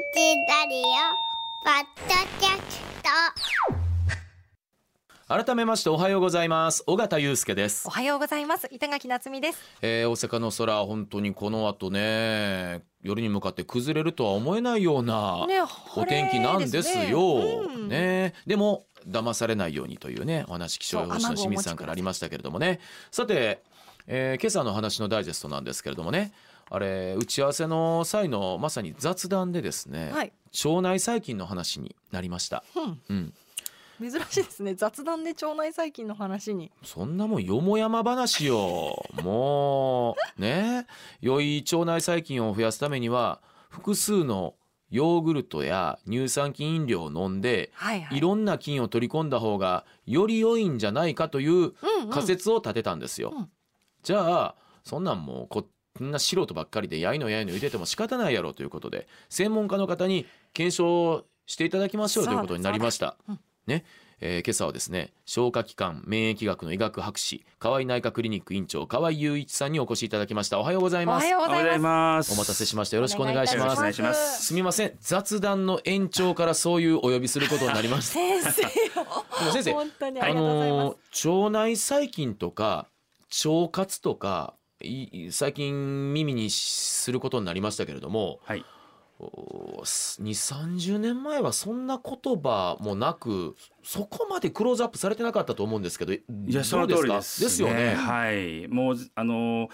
ラリオポッドキャスト。改めましておはようございます。尾形祐介です。お、はようございます。板垣夏美です。えー、大阪の空本当にこの後ね夜に向かって崩れるとは思えないようなねお天気なんですよ。晴れですね。うん。ね。でも騙されないようにというねお話気象予報士の清水さんからありましたけれどもね。さて、えー今朝の話のダイジェストなんですけれどもねあれ打ち合わせの際のまさに雑談でですね、はい。腸内細菌の話になりました、うん。うん、珍しいですね。雑談で腸内細菌の話に。そんなもんよもやま話よもうね。良い腸内細菌を増やすためには複数のヨーグルトや乳酸菌飲料を飲んではいはい。いろんな菌を取り込んだ方がより良いんじゃないかといううんうん。仮説を立てたんですよ。うん。じゃあそんなんもうこんな素人ばっかりでやいのやいの言うてても仕方ないやろということで専門家の方に検証していただきましょうということになりました。ね。えー今朝はですね消化器官免疫学の医学博士河合内科クリニック院長河合雄一さんにお越しいただきました。おはようございおます。はようございます。お待たせしました。よろしくお願いします。お願いします。すみません。雑談の延長からそういうお呼びすることになりました。先生先生本当にあありがとうございます、のー腸内細菌とか腸活とか最近耳にすることになりましたけれどもはい。2 3 0年前はそんな言葉もなくそこまでクローズアップされてなかったと思うんですけどいいやその通りです、ですよね。はい。もうあの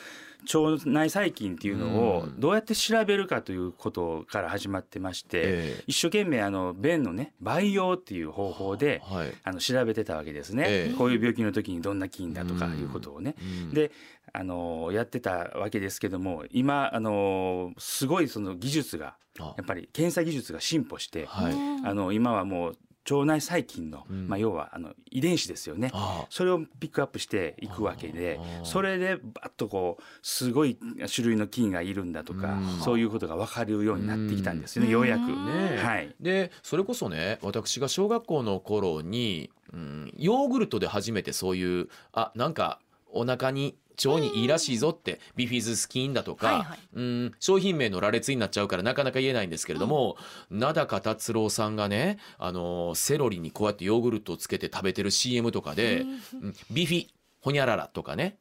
腸内細菌っていうのをうん。どうやって調べるかということから始まってまして、え一生懸命あの便のね培養っていう方法でえはい。あの調べてたわけですね、ええ。こういう病気の時にどんな菌だとかいうことをね。うん。であのやってたわけですけども今あのすごいその技術があ。やっぱり検査技術が進歩して、あの今はもう腸内細菌の、うん。まあ、要はあの遺伝子ですよね。あそれをピックアップしていくわけでそれでバッとこうすごい種類の菌がいるんだとかうん。そういうことが分かるようになってきたんですようん。ねようやく。うんねえ。はい。でそれこそね私が小学校の頃に、うん、ヨーグルトで初めてそういうあなんかお腹に腸にいいらしいぞって、ビフィズス菌だとか、はいはい。うん、商品名の羅列になっちゃうからなかなか言えないんですけれども、名高達郎さんがね、あのセロリにこうやってヨーグルトをつけて食べてる CM とかで、うんビフィホニャララとかね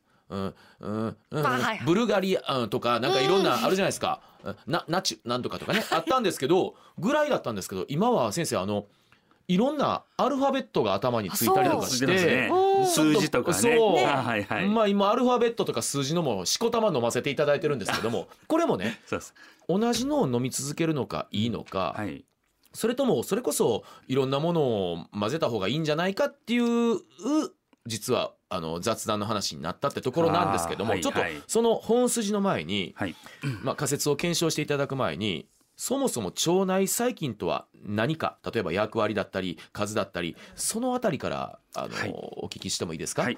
ブルガリアンとかなんかいろんなあるじゃないですか、うんなナチュなんとかとかねあったんですけどぐらいだったんですけど今は先生あのいろんなアルファベットが頭についたりとかしてね数字とかね。そうあはいはい。まあ今アルファベットとか数字のもしこたま飲ませていただいてるんですけどもこれもね。同じのを飲み続けるのかいいのか、はい。それともそれこそいろんなものを混ぜた方がいいんじゃないかっていう実はあの雑談の話になったってところなんですけども、ちょっとあーはいはいその本筋の前に、はい。まあ、仮説を検証していただく前にそもそも腸内細菌とは何か？例えば役割だったり数だったりそのあたりからあの、はい。お聞きしてもいいですか、はい。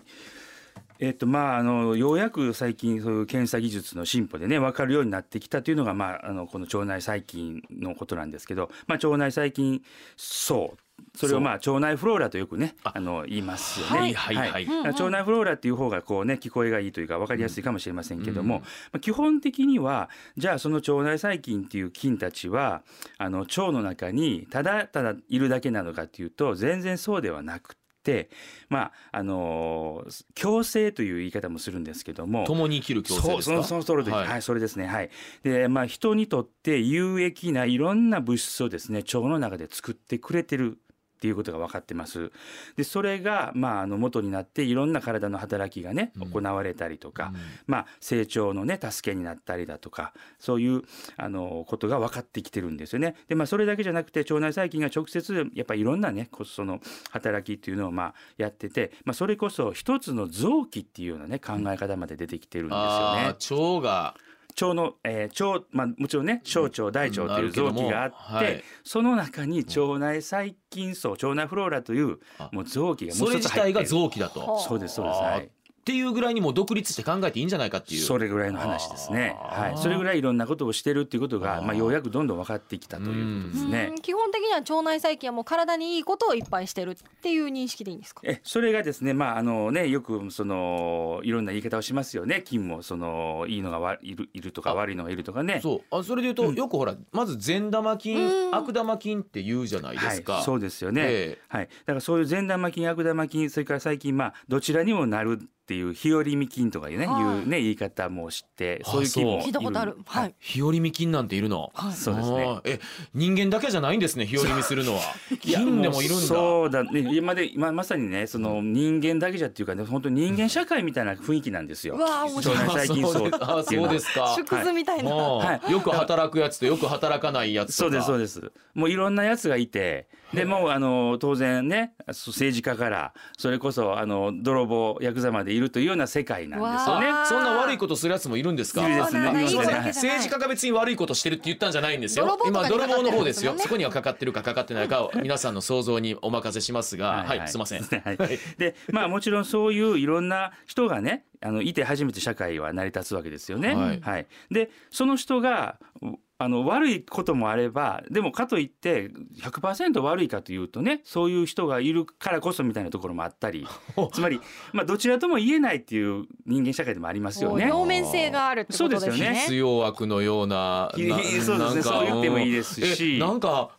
えっとまああのようやく最近そういう検査技術の進歩でね分かるようになってきたというのがまああのこの腸内細菌のことなんですけど、まあ腸内細菌層それをまあ腸内フローラとよくねああの言いますよね。はいはい。はい腸内フローラっていう方がこうね聞こえがいいというか分かりやすいかもしれませんけども、まあ、基本的にはじゃあその腸内細菌っていう菌たちはあの腸の中にただただいるだけなのかっていうと全然そうではなくてまああの共生という言い方もするんですけども。共に生きる共生ですか？そうそのその通りです、ははいいそれですね。はい。でまあ人にとって有益ないろんな物質をですね腸の中で作ってくれてるっていうことが分かってます。でそれがまああの元になっていろんな体の働きがねうん。行われたりとか、うん。まあ成長のね助けになったりだとかそういうあのことが分かってきてるんですよね。でまあそれだけじゃなくて腸内細菌が直接やっぱりいろんなねこその働きっていうのをまあやってて、まあ、それこそ一つの臓器っていうようなね考え方まで出てきてるんですよね。腸が腸の、えー腸まあ、もちろんね小腸大腸という臓器があって、はい。その中に腸内細菌層腸内フローラというあ。もう臓器がもそうれ一つ入ってる。自体が臓器だと。はあそうですそうです。はいっていうぐらいにもう独立して考えていいんじゃないかっていう。それぐらいの話ですね。はい、それぐらいいろんなことをしてるっていうことが、まあ、ようやくどんどん分かってきたということですね。うん。基本的には腸内細菌はもう体にいいことをいっぱいしてるっていう認識でいいんですか？えそれがですねまああのねよくそのいろんな言い方をしますよね。菌もそのいいのがわいるいるとかあ悪いのがいるとかね。そう。あそれで言うと、よくほらまず善玉菌、うん。悪玉菌って言うじゃないですか、はい、そうですよね、え。はい、だからそういう善玉菌悪玉菌それから最近まあどちらにもなるっていう日和見菌とかいうね,、はい。いうね言い方も知ってあそういう菌も。聞いたことある。ははい。い、日和見菌なんているの、はい。そうですね。え人間だけじゃないんですね日和見するのは。菌 でもいるんだ。そうだね。今で今まさにねその人間だけじゃっていうかね本当に人間社会みたいな雰囲気なんですよ。うわー面白い。腸内細菌あ層そうあそうですか。縮図みたいな、もうはよく働くやつとよく働かないやつとか。そうですそうです。もういろんなやつがいてでもうあの当然ね政治家からそれこそあの泥棒ヤクザまでいるというような世界なんですよね。そんな悪いことするやつもいるんですか？すね。政治家が別に悪いことしてるって言ったんじゃないんですよ。泥棒今泥棒の方ですよ。そこにはかかってるかかかってないかは皆さんの想像にお任せしますがはい、すいません。はい、でまあもちろんそういういろんな人がねあのいて初めて社会は成り立つわけですよね。はい。でその人がうあの悪いこともあればでもかといって100%悪いかというとねそういう人がいるからこそみたいなところもあったり つまり、まあ、どちらとも言えないっていう人間社会でもありますよね。両面性があるってことですねそうですよね強悪のようないやいやそうですねそう言ってもいいですしえなんか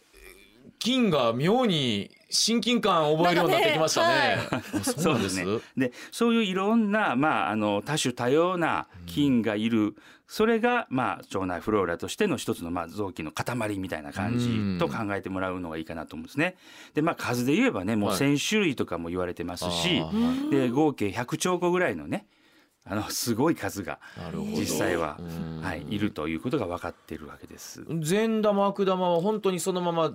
金が妙に親近感を覚えるようになってきましたね。あそうです？そうですね。でそういういろんな、まあ、あの多種多様な菌がいる、それが、まあ、腸内フローラとしての一つの、まあ、臓器の塊みたいな感じと考えてもらうのがいいかなと思うんですね。でまあ数で言えばねもうはい。1,000種類とかも言われてますし、あー。で合計100兆個ぐらいのねあのすごい数が実際はうん、はい、いるということが分かっているわけです。善玉悪玉は本当にそのまま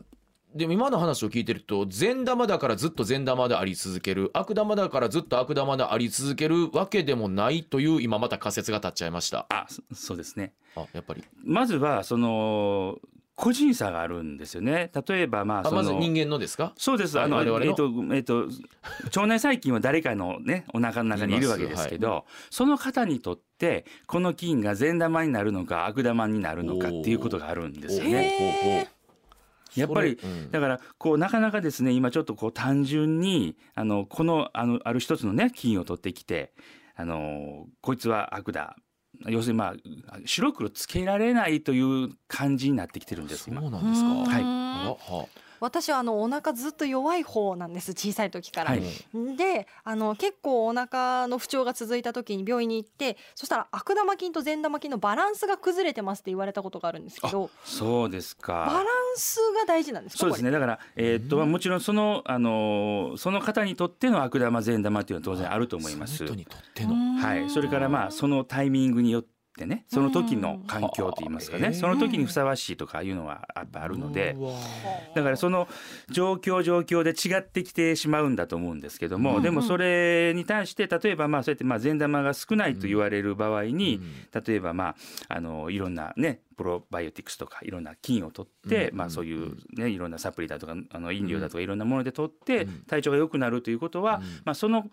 でも今の話を聞いてると善玉だからずっと善玉であり続ける。悪玉だからずっと悪玉であり続けるわけでもないという今また仮説が立っちゃいました。あそそうですね。あやっぱり。まずはその個人差があるんですよね。例えばまあそのあまず人間のですか？そうです。はいあの、えっ、と、えっ、と、腸内細菌は誰かのね、お腹の中にいるわけですけど、その方にとって、この菌が善玉になるのか悪玉になるのかっていうことがあるんですよね。やっぱりうん。だからこうなかなかですね今ちょっとこう単純にあのこのあのある一つのね菌を取ってきてあのこいつは悪だ。要するにまあ白黒つけられないという感じになってきてるんですそう今。なんですか。うんはい私はあのお腹ずっと弱い方なんです小さい時から、はい。であの結構お腹の不調が続いた時に病院に行ってそしたら悪玉菌と善玉菌のバランスが崩れてますって言われたことがあるんですけどそうですか。バランスが大事なんですかそうですね。だから、えーっとうん。もちろんその、あのーその方にとっての悪玉善玉っていうのは当然あると思います。その人。にとっての。はい、それからまあそのタイミングによってねその時の環境といいますかうんねその時にふさわしいとかいうのはやっぱあるのでだからその状況状況で違ってきてしまうんだと思うんですけども、うん。でもそれに対して例えばまあそうやってまあ善玉が少ないと言われる場合に、例えばまああのいろんなねプロバイオティクスとかいろんな菌を取って、うん。まあそういうねいろんなサプリだとかあの飲料だとかいろんなもので取ってうん。体調が良くなるということは、うん。まあその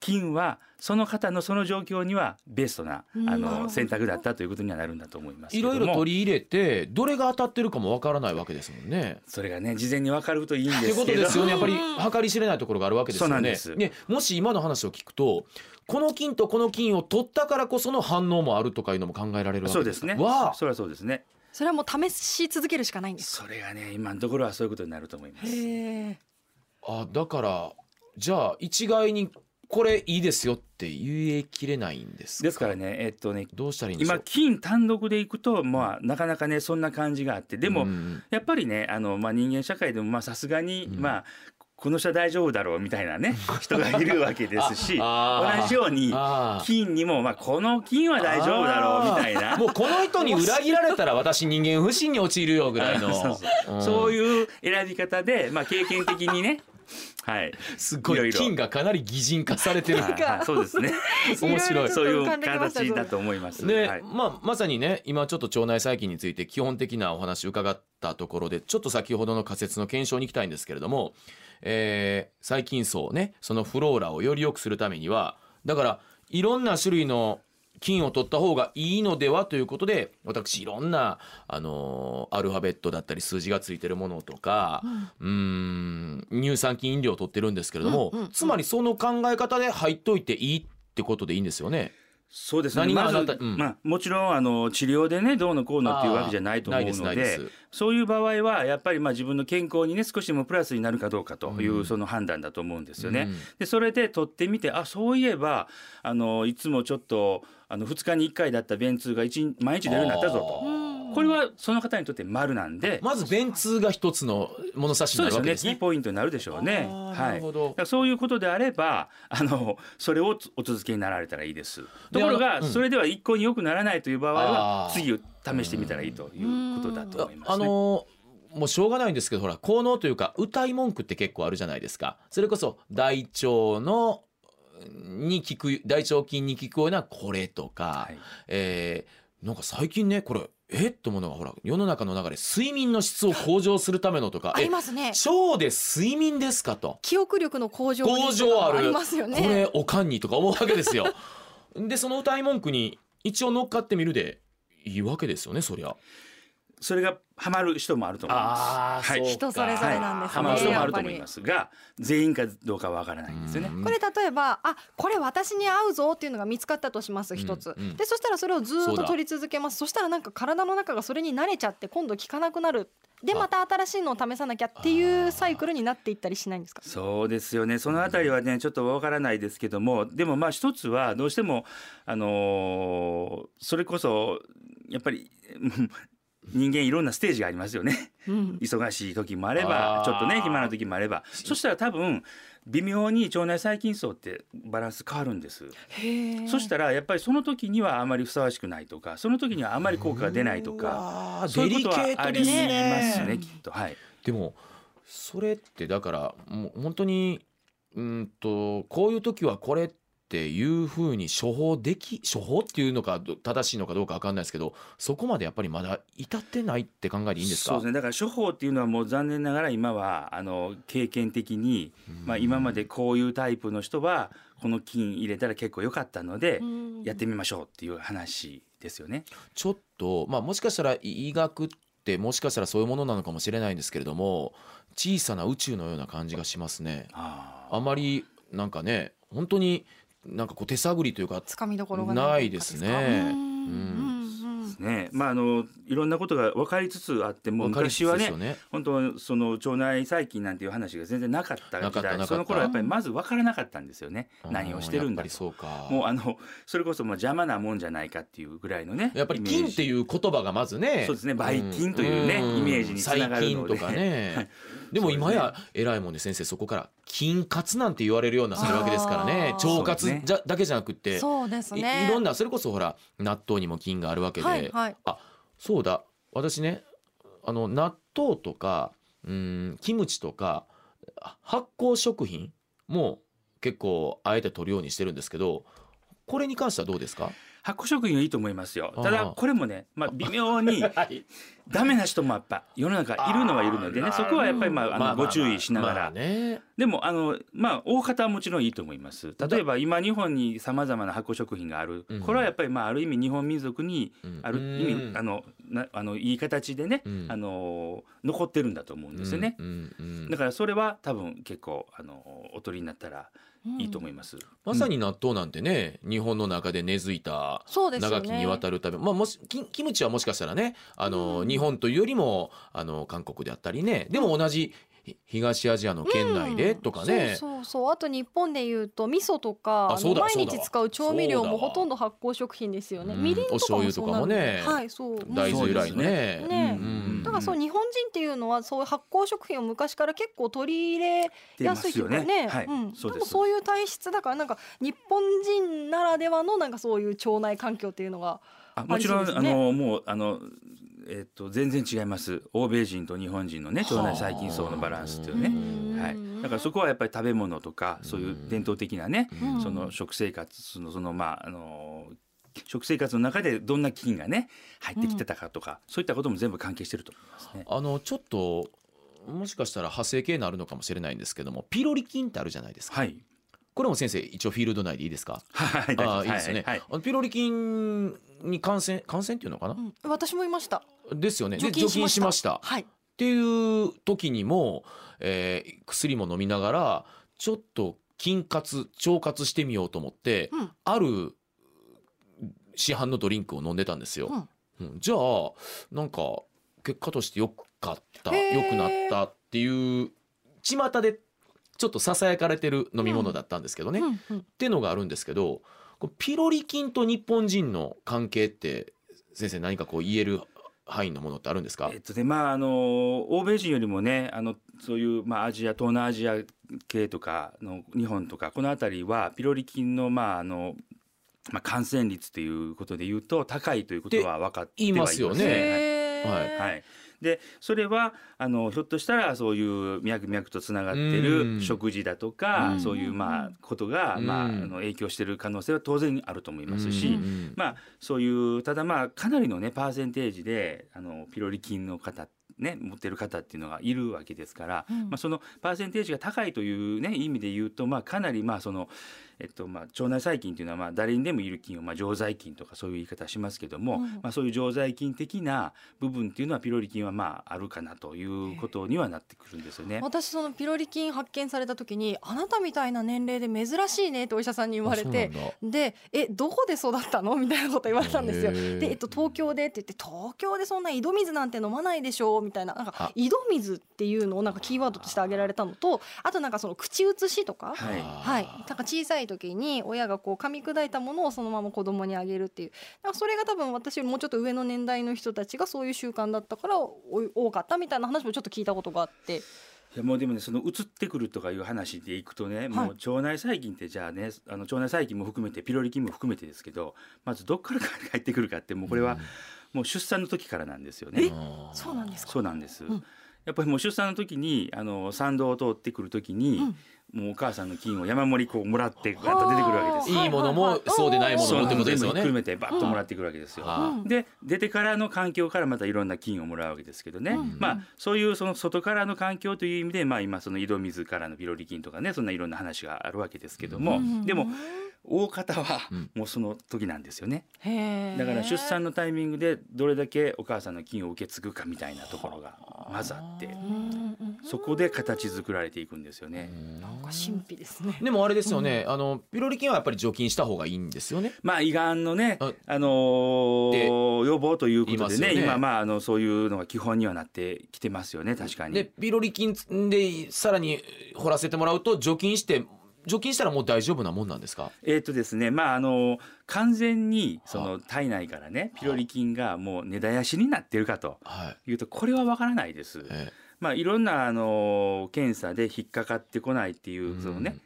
菌はその方のその状況にはベストなうん。あの選択だったということにはなるんだと思いますけいろいろ取り入れてどれが当たってるかもわからないわけですもんね。それがね事前に分かるといいんですけど。とですよね。やっぱりうん計り知れないところがあるわけですよね。そうなんです。ね。もし今の話を聞くとこの菌とこの菌を取ったからこその反応もあるとかいうのも考えられるわけですすね。わあ。それはそうですね。それはもう試し続けるしかないんですそれがね今のところはそういうことになると思います。あだからじゃあ一概にこれいいですよって言い切れないんですか？ですからねえっとねどうしたらいいんでしょう？今金単独でいくとまあなかなかねそんな感じがあって。でも、うんやっぱりねあの、まあ、人間社会でもまあさすがに、うん。まあこの人は大丈夫だろうみたいなね 人がいるわけですし同じように金にも、まあ、この金は大丈夫だろうみたいな。もうこの人に裏切られたら私人間不信に陥るよぐらいのそういう選び方で、まあ、経験的にねはい。すごいろいろ。い金がかなり擬人化されてる。はい。はい。そうですね。面白い。そういう形だと思います。で、はい。まあまさにね今ちょっと腸内細菌について基本的なお話伺ったところでちょっと先ほどの仮説の検証に行きたいんですけれども、えー細菌層ねそのフローラをより良くするためにはだからいろんな種類の菌を取った方がいいのではということで私いろんな、あのーアルファベットだったり数字がついてるものとか、うーん乳酸菌飲料を取ってるんですけれども、うんうんうんつまりその考え方で入っといていいってことでいいんですよね？そうですね。まずうん。まあ、もちろんあの治療でねどうのこうのっていうわけじゃないと思うのいでそういう場合はやっぱりまあ自分の健康にね少しでもプラスになるかどうかといううん。その判断だと思うんですよね。うん。でそれで取ってみてあそういえばあのいつもちょっとあの2日に1回だった便通が毎日出るようになったぞと。うんこれはその方にとって丸なんで。まず便通が一つの物差しに。なるわけですね。キーポイントになるでしょうね。あーはい。そういうことであれば、あのそれをお続けになられたらいいです。ところが、それでは一向に良くならないという場合はあー次を試してみたらいいということだと思いますあね。のもうしょうがないんですけどほら効能というか歌い文句って結構あるじゃないですかそれこそ大腸のに効く大腸菌に効くようなこれとか、はいえーなんか最近ねこれえっと思うのがほら世の中の流れ睡眠の質を向上するためのとかありえますね。腸で睡眠ですかと。記憶力の向上向上ある。ありますよね。これおかんにとか思うわけですよ。でその歌い文句に一応乗っかってみるでいいわけですよねそりゃそれがハマる人もあると思います。はい。人それぞれなんですねハマる人もあると思いますが、全員かどうかはわからないんですよね。うん。これ例えばあこれ私に合うぞっていうのが見つかったとします一つ、うん。うん。でそしたらそれをずっと取り続けます。そしたらなんか体の中がそれに慣れちゃって今度効かなくなる。であまた新しいのを試さなきゃっていうサイクルになっていったりしないんですか？そうですよね。そのあたりはね、ちょっとわからないですけども、でもまあ一つはどうしてもあのーそれこそやっぱりうん人間いろんなステージがありますよね。うん。忙しい時もあればちょっとね暇な時もあれば。そしたら多分微妙に腸内細菌層ってバランス変わるんです。そしたらやっぱりその時にはあまりふさわしくないとかその時にはあまり効果が出ないとかかそういうことはありますねねきっと。はい。でもそれってだからもう本当にうんとこういう時はこれっていうふうに処方でき処方っていうのかど正しいのかどうかわかんないですけどそこまでやっぱりまだ至ってないって考えでいいんですか？そうですねだから処方っていうのはもう残念ながら今はあの経験的に、まあ、今までこういうタイプの人はこの菌入れたら結構良かったのでうんやってみましょうっていう話ですよね。ちょっとまあもしかしたら医学ってもしかしたらそういうものなのかもしれないんですけれども小さな宇宙のような感じがしますね。ああまりなんかね本当になんかこう手探りというかつかみどころがないですね。うんうんうんね。まああのいろんなことが分かりつつあっても昔はねね。本当その腸内細菌なんていう話が全然なかった時代。その頃はやっぱりまず分からなかったんですよね。うん。何をしてるんだと。やっぱりそうか。もうあのそれこそまあ邪魔なもんじゃないかっていうぐらいのねやっぱり菌ってういう言葉がまずね。そうですね。ばい菌というねん。イメージにつながるので。細菌とかね。でも今や偉いもんで先生そこから菌活なんて言われるようなするわけですからね。腸活じゃだけじゃなくって。そうですいね。いろんなそれこそほら納豆にも菌があるわけで、はいはい。あそうだ。私ねあの納豆とかうんキムチとかあ発酵食品も結構あえて取るようにしてるんですけどこれに関してはどうですか？発酵食品はいいと思いますよ。たあだーこれもねまあ微妙に ダメな人もやっぱ世の中いるのはいるのでねそこはやっぱりまああのご注意しながまあらね。でもあのまあ大方はもちろんいいと思います。例えば今日本にさまざまな発酵食品がある。うん。これはやっぱりまあある意味日本民族にうん。ある意うん。味あのなあのいい形でねうん。あの残ってるんだと思うんですよね。だからそれは多分結構あのお取りになったらいいと思いすます。まさに納豆なんてね日本の中で根付いた長きにわたる食べ、まあ、もしキキムチはもしかしたらねあの、うん。日本というよりもあの韓国であったりね。でも同じひ東アジアの県内で？とかね、そうそうそう。あと日本でいうと味噌とか毎日使う調味料もほとんど発酵食品ですよね。うん。みりんとかもお醤油とかもね。そう。なんですはいそう大豆由来のね。ね。うんだからそう日本人っていうのはそういう発酵食品を昔から結構取り入れ出やますすよねいというかね、はい。うん、そうです。なんかそういう体質。だからなんか日本人ならではのなんかそういう腸内環境っていうのがあもちろんあのもうあのえっと全然違います。欧米人と日本人のね腸内細菌層のバランスっていうね。うん。はい、だからそこはやっぱり食べ物とかそういう伝統的なねうん。その食生活のそのまああの食生活の中でどんな菌がね入ってきてたかとか、そういったことも全部関係してると思いますね。あのちょっともしかしたら派生系になるのかもしれないんですけどもピロリ菌ってあるじゃないですか。はい、これも先生一応フィールド内でいいですか？はいあーいいですよね、はいピロリ菌に感染感染っていうのかな、うん私もいました。ですよね。で除菌しました。除菌しました。はい。っていう時にも、えー薬も飲みながらちょっと菌活腸活してみようと思って、うん。ある市販のドリンクを飲んでたんですよ。うん。じゃあなんか結果としてよかった良くなったっていう巷でちょっとささやかれてる飲み物だったんですけどね、っうんうん。ていうのがあるんですけどピロリ菌と日本人の関係って先生何かこう言える範囲のものってあるんですか？えっとねまああの欧米人よりもねあのそういうまあアジア東南アジア系とかの日本とかこの辺りはピロリ菌のまああのまあ感染率ということで言うと高いということは分かってはい言いますよね。はい。はい、でそれはあのひょっとしたらそういう脈々とつながってうん。る食事だとか、うん。そういうまあことが、まあ、あうんの影響してる可能性は当然あると思いますし、うん。まあそういうただまあかなりのねパーセンテージであのピロリ菌の方ね持ってる方っていうのがいるわけですから、うん。まあ、そのパーセンテージが高いというね意味で言うとまあかなりまあその、えっとまあ、腸内細菌というのはまあ誰にでもいる菌をまあ常在菌とかそういう言い方しますけども、うん。まあ、そういう常在菌的な部分っていうのはピロリ菌はまああるかなということにはなってくるんですよね。私そのピロリ菌発見された時にあなたみたいな年齢で珍しいねってお医者さんに言われてでえどこで育ったの？みたいなこと言われたんですよ。で、えっと、東京でって言って東京でそんな井戸水なんて飲まないでしょ？うみたいな。なんあ。か井戸水っていうのをなんかキーワードとして挙げられたのとあとなんかその口移しとか？はい。はい、なんか小さい時に親がこう噛み砕いたものをそのまま子供にあげるっていう。なんかそれが多分私よりもうちょっと上の年代の人たちがそういう習慣だったからお多かったみたいな話もちょっと聞いたことがあって。いやもうでもねその移ってくるとかいう話でいくとね、もう腸内細菌ってじゃあねあの腸内細菌も含めてピロリ菌も含めてですけどまずどっから入ってくるかってもうこれはもう出産の時からなんですよね。そうなんですか？そうなんです、ん。やっぱりもう出産の時にあの産道を通ってくる時に、もうお母さんの菌を山盛りこうもらってガッと出てくるわけですよ。いいものもそうでないものもってことですよね。全部ひっくるめてバッともらってくるわけですよ。はで出てからの環境からまたいろんな菌をもらうわけですけどね、うん。まあそういうその外からの環境という意味で、まあ、今その井戸水からのピロリ菌とかねそんないろんな話があるわけですけども、でも大方はうんもうその時なんですよね。へーだから出産のタイミングでどれだけお母さんの菌を受け継ぐかみたいなところがまずあってうんうんそこで形作られていくんですよね。なんか神秘ですね。でもあれですよね、あのピロリ菌はやっぱり除菌した方がいいんですよね。まあ胃がんのねああのー予防ということでねね今まああのそういうのが基本にはなってきてますよね確かに。でピロリ菌でさらに掘らせてもらうと除菌して除菌したらもう大丈夫なもんなんですか？えーとですねまああの完全にそはの体内からねピロリ菌がもう根絶やしになってるかとはい。いうとこれはわからないです。えまあいろんなあの検査で引っかかってこないっていうそのね、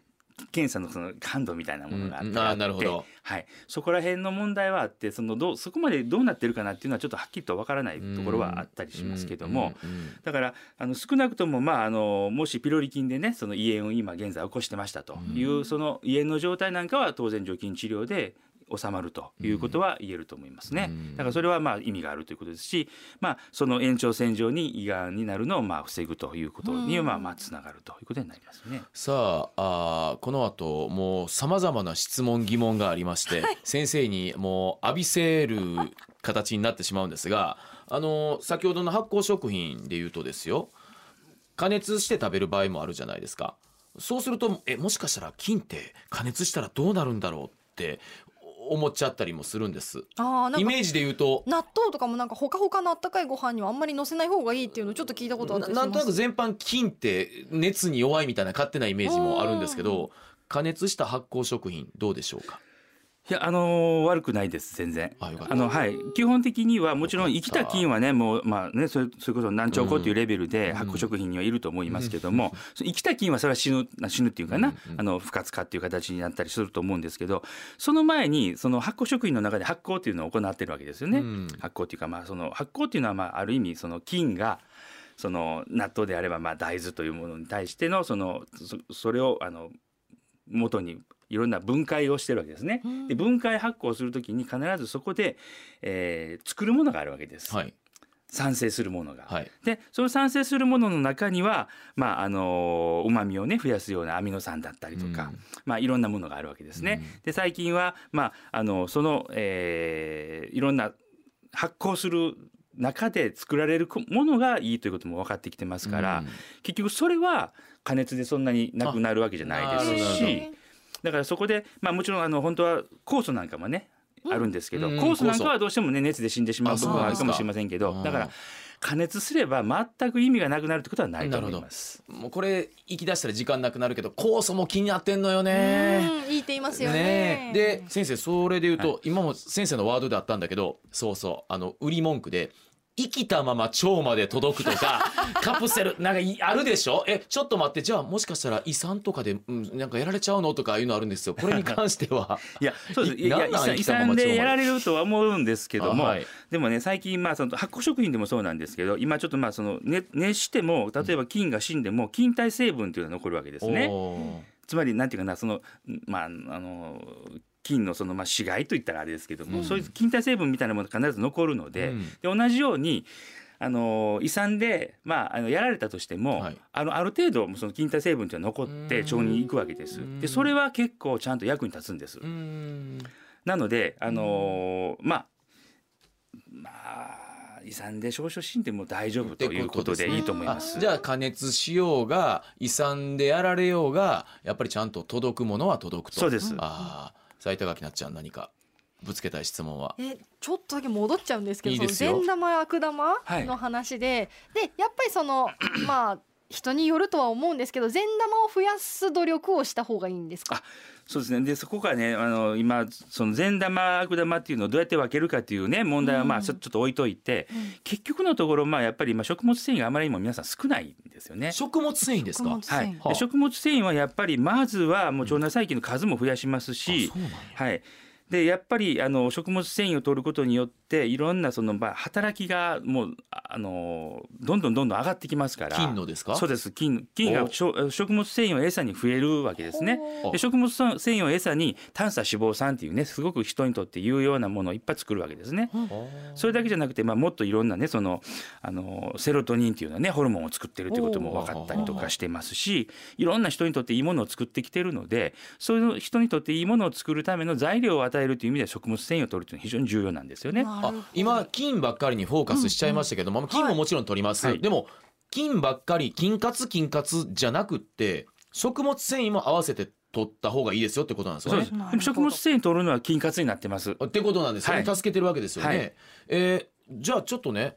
検査のその感度みたいなものがあって、うんあーなるほど。はい、そこら辺の問題はあってそのどうそこまでどうなってるかなっていうのはちょっとはっきりとわからないえところはあったりしますけども、だからあの少なくともまああのもしピロリ菌でねその胃炎を今現在起こしてましたという、その胃炎の状態なんかは当然除菌治療で収まるということは言えると思いますね。うん。だからそれはまあ意味があるということですし、まあその延長線上に胃がんになるのをまあ防ぐということにはまあまあつながるということになりますね。さああーこの後もうさまざまな質問疑問がありまして、先生にもう浴びせる形になってしまうんですがあの先ほどの発酵食品で言うとですよ加熱して食べる場合もあるじゃないですか。そうするとえもしかしたら菌って加熱したらどうなるんだろうって思っちゃったりもするんです。あイメージで言うと。納豆とかもなんかほかほかのあったかいご飯にはあんまり乗せない方がいいっていうのをちょっと聞いたことあっなんとなく全般菌って熱に弱いみたいな勝手なイメージもあるんです。けど加熱した発酵食品どうでしょうかいやあのー悪くないです全然。あのはい。基本的にはもちろん生きた菌はねもうまあねそれそれこそ何兆個というレベルで発酵食品にはいると思いますけども、その生きた菌はそれは死ぬ死ぬっていうかな、うんうん。あの不活化っていう形になったりすると思うんですけどその前にその発酵食品の中で発酵っていうのを行ってるわけですよね。うん。発酵っていうかまあその発酵っていうのはまあある意味その菌がその納豆であればまあ大豆というものに対してのそのそそれをあの元にいろんな分解をしてるわけですね。で分解発酵するときに必ずそこで、えー作るものがあるわけです。はい産生するものが。はいでその産生するものの中にはまああのうまみをね増やすようなアミノ酸だったりとか、うんまあいろんなものがあるわけですね。で最近はまああのその、えーいろんな発酵する中で作られるものがいいということも分かってきてますから、うん結局それは加熱でそんなになくなるわけじゃないですしだからそこでまあもちろんあの本当は酵素なんかもねあるんですけど、うん。酵素なんか酵はどうしてもね熱で死んでしまう部分はあるかもしれませんけどだから加熱すれば全く意味がなくなるってことはないと思います。もうこれ行き出したら時間なくなるけど酵素も気になってんのよね。うんいいって言いますよね。で先生それで言うと、今も先生のワードであったんだけどそうそうあの売り文句で生きたまま腸まで届くとか カプセルなんかいあるでしょ？えちょっと待ってじゃあもしかしたら胃酸とかで、うん、なんかやられちゃうの？とかいうのあるんですよ。これに関しては。いやそうです。いいやなんなん遺産でやられるとは思うんですけども、あはい。でもね最近まあその発酵食品でもそうなんですけど今ちょっとまあその、ね、熱しても例えば菌が死んでも菌体成分っていうのが残るわけですね。つまりなんていうかなそのまああの菌のそのまあ死骸といったらあれですけども、うん。そういう菌体成分みたいなものが必ず残るので,、うん。で同じようにあの胃酸で、まあ、あのやられたとしても、はい。あのある程度その菌体成分というのは残って腸に行くわけです。うん。でそれは結構ちゃんと役に立つんです。うん。なのであのーまあまあ胃酸で少々死んでも大丈夫ということでいいと思います。あじゃあ加熱しようが胃酸でやられようがやっぱりちゃんと届くものは届くと。そうです。ああ斉田垣なっちゃん何かぶつけたい質問は。えちょっとだけ戻っちゃうんですけどいいですよ。その善玉悪玉はいの話で、でやっぱりその まあ人によるとは思うんですけど善玉を増やす努力をした方がいいんですか？そうですね。でそこがねあの今その善玉悪玉っていうのをどうやって分けるかっていうね問題はまあうん。ちょちょっと置いといて、結局のところまあやっぱりまあ食物繊維があまりにも皆さん少ないんですよね。食物繊維ですか？はい、で食物繊維はやっぱりまずはもう腸内細菌の数も増やしますしうなんや。はい、でやっぱりあの食物繊維を取ることによっていろんなその、まあ、働きがもうああのどんどんどんどん上がってきますから。菌のですか？そうです。菌菌が食物繊維を餌に増えるわけですね。おで食物繊維を餌に短鎖脂肪酸っていうねすごく人にとって有用なものをいっぱい作るわけですね。それだけじゃなくて、まあ、もっといろんなねそのあのセロトニンっていうのはねホルモンを作ってるっていうことも分かったりとかしてますしいろんな人にとっていいものを作ってきてるのでそういう人にとっていいものを作るための材料を与えるという意味では食物繊維を取るというのは非常に重要なんですよね。あ今菌ばっかりにフォーカスしちゃいましたけども、菌ももちろん取ります、はい。でも菌ばっかり菌活菌活じゃなくって食物繊維も合わせて取った方がいいですよってことなんですよね。食物繊維取るのは菌活になってます。ってことなんですよね、はい。助けてるわけですよね。はい。えーじゃあちょっとね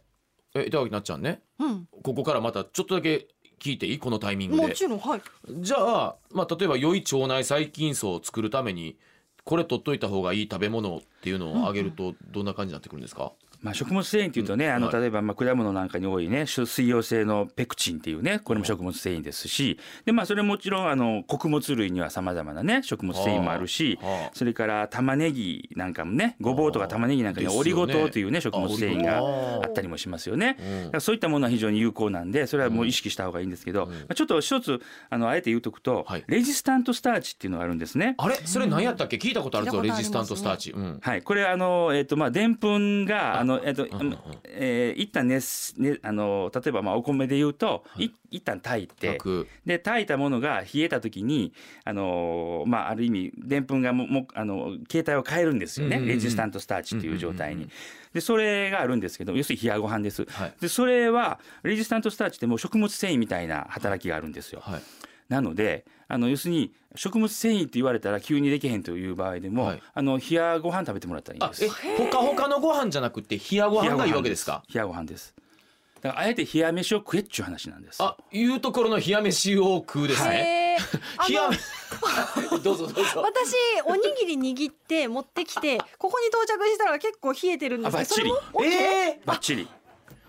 え板垣なっちゃんね。うん。ここからまたちょっとだけ聞いていい？このタイミングもで。ちろんはい。じゃあ、まあ、例えば良い腸内細菌層を作るためにこれ取っといた方がいい食べ物っていうのをあげるとどんな感じになってくるんですか、まあ、食物繊維っていうとね、あのはい。例えばまあ果物なんかに多いね水溶性のペクチンっていうねこれも食物繊維ですしで、まあ、それもちろんあの穀物類にはさまざまなね食物繊維もあるしはあそれから玉ねぎなんかもねごぼうとか玉ねぎなんかにはオリゴ糖というね食物繊維があったりもしますよね。うん。だからそういったものは非常に有効なんでそれはもう意識した方がいいんですけど、まあ、ちょっと一つあのあえて言うとくと、はい。レジスタントスターチっていうのがあるんですね。あれ？それ何やったっけ？聞いたことあるぞレジスタントスターチ。うん。はい、これあのえっ、とまあでんぷんがあのえっ、と、うんえー一旦熱ねあの例えばまあお米で言うと、い。一旦炊いて楽で炊いたものが冷えた時にあのまあある意味でんぷんがももあの形態を変えるんですよね、うんうんうん。レジスタントスターチっていう状態に。でそれがあるんですけど要するに冷やご飯です。はい。でそれはレジスタントスターチってもう食物繊維みたいな働きがあるんですよ。はいなのであの要するに食物繊維って言われたら急にできへんという場合でも、はいあの冷やご飯食べてもらったらいいんあです。えほかほかのご飯じゃなくて冷やご飯がいいわけですか？冷やご飯です。だからあえて冷や飯を食えっちゅう話なんです。あいうところの冷や飯を食うですね。へーあ 冷やの どうぞどうぞ。私おにぎり握って持ってきてここに到着したら結構冷えてるんですけどあバッチリ？えバッチリ。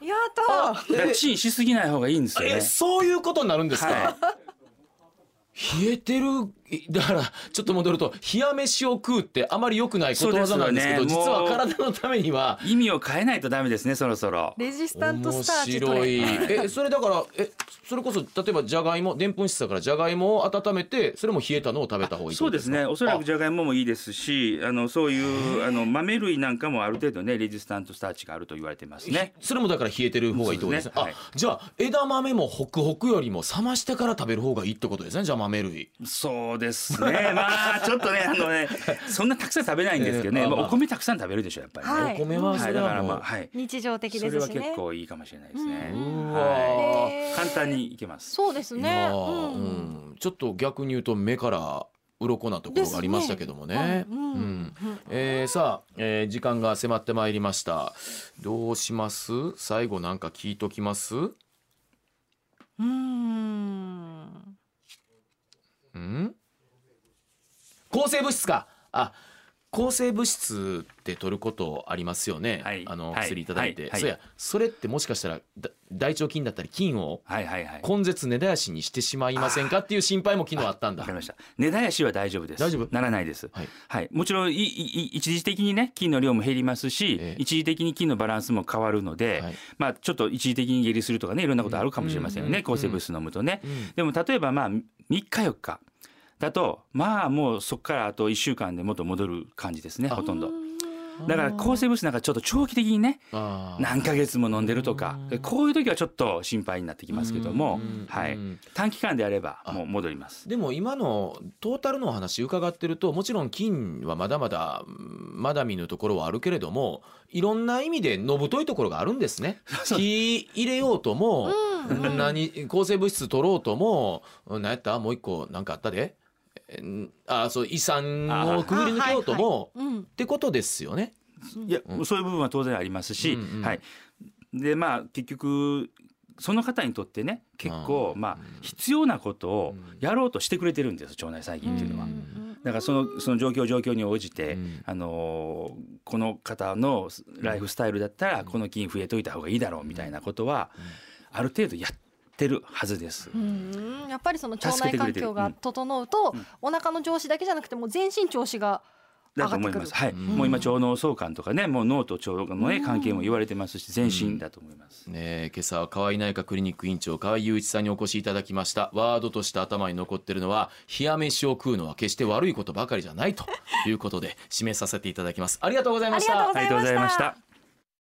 やったチンしすぎない方がいいんですよね。そういうことになるんですか、は冷えてるだからちょっと戻ると冷や飯を食うってあまり良くないことわざなんですけどね。実は体のためには。意味を変えないとダメですねそろそろ。レジスタント面スターチ取白れい。えそれだからえそそれこそ例えばじゃがいもでんぷん質だからじゃがいもを温めてそれも冷えたのを食べた方がいいそうですね。おそらくあじゃがいももいいですしあのそういうあの豆類なんかもある程度ねレジスタントスターチがあると言われてますね。それもだから冷えてる方がいいとですね。ね。あじゃあ枝豆もホクホクよりも冷ましてから食べる方がいいってことですねじゃあ豆類。そうですね。まあちょっとねあのねそんなたくさん食べないんですけどね、えーあまあ、お米たくさん食べるでしょやっぱりね。はい。お米はそはい、だかられはまあはい。日常的それはですしね。結構いいかもしれないですね。はい、簡単にいけます。そうですね。うん。うん。ちょっと逆に言うと目から鱗なところがありましたけどもね。ですねうん。うん。えーさあ、えー時間が迫ってまいりました。どうします？最後なんか聞いときます？うーん。ん？抗生物質か。あ抗生物質って取ることありますよね、はい。あのはい。薬いただいて、はい。はい。そうやそれってもしかしたらだ大腸菌だったり菌を。根絶根絶やしにしてしまいませんか？っていう心配も昨日あったんだ。わかりました。根絶やしは大丈夫です。大丈夫？ならないです。はい。はい、もちろんいいい一時的にね菌の量も減りますし、ええ。一時的に菌のバランスも変わるので、はい。まあちょっと一時的に下痢するとかねいろんなことあるかもしれませんよね、うん抗生物質飲むとね。うんでも例えばまあ3日4日だとまあもうそこからあと1週間で元戻る感じですねあほとんど。だから抗生物質なんかちょっと長期的にね何ヶ月も飲んでるとかうん。こういう時はちょっと心配になってきますけどもうん、はいうん、短期間であればあもう戻ります。でも今のトータルのお話伺ってるともちろん菌はまだまだうんまだ見ぬところはあるけれどもいろんな意味でのぶといところがあるんですね。火入れようとも、うん。うん何抗生物質取ろうとも何やった？もう一個何かあったであそう遺産をくぐり抜けようとも、うん。ってことですよね。いや、そういう部分は当然ありますし、うんうんはい。でまあ結局その方にとってね結構うん。まあ必要なことをやろうとしてくれてるんです腸内細菌っていうのは。だからそのその状況状況に応じて、うん。あのーこの方のライフスタイルだったらこの菌増えといた方がいいだろうみたいなことはある程度やってるはずです。うんやっぱりその腸内環境が整うと、うん。お腹の調子だけじゃなくてもう全身調子が上だとがってくる。思います。はい。うん。もう今腸脳相関とかね、もう脳と腸のね関係も言われてますし、全身だと思います。ねえ今朝は河合内科クリニック院長河合雄一さんにお越しいただきました。ワードとして頭に残ってるのは冷や飯を食うのは決して悪いことばかりじゃないということで締めさせていただきます。ありがとうございました。ありがとうございました。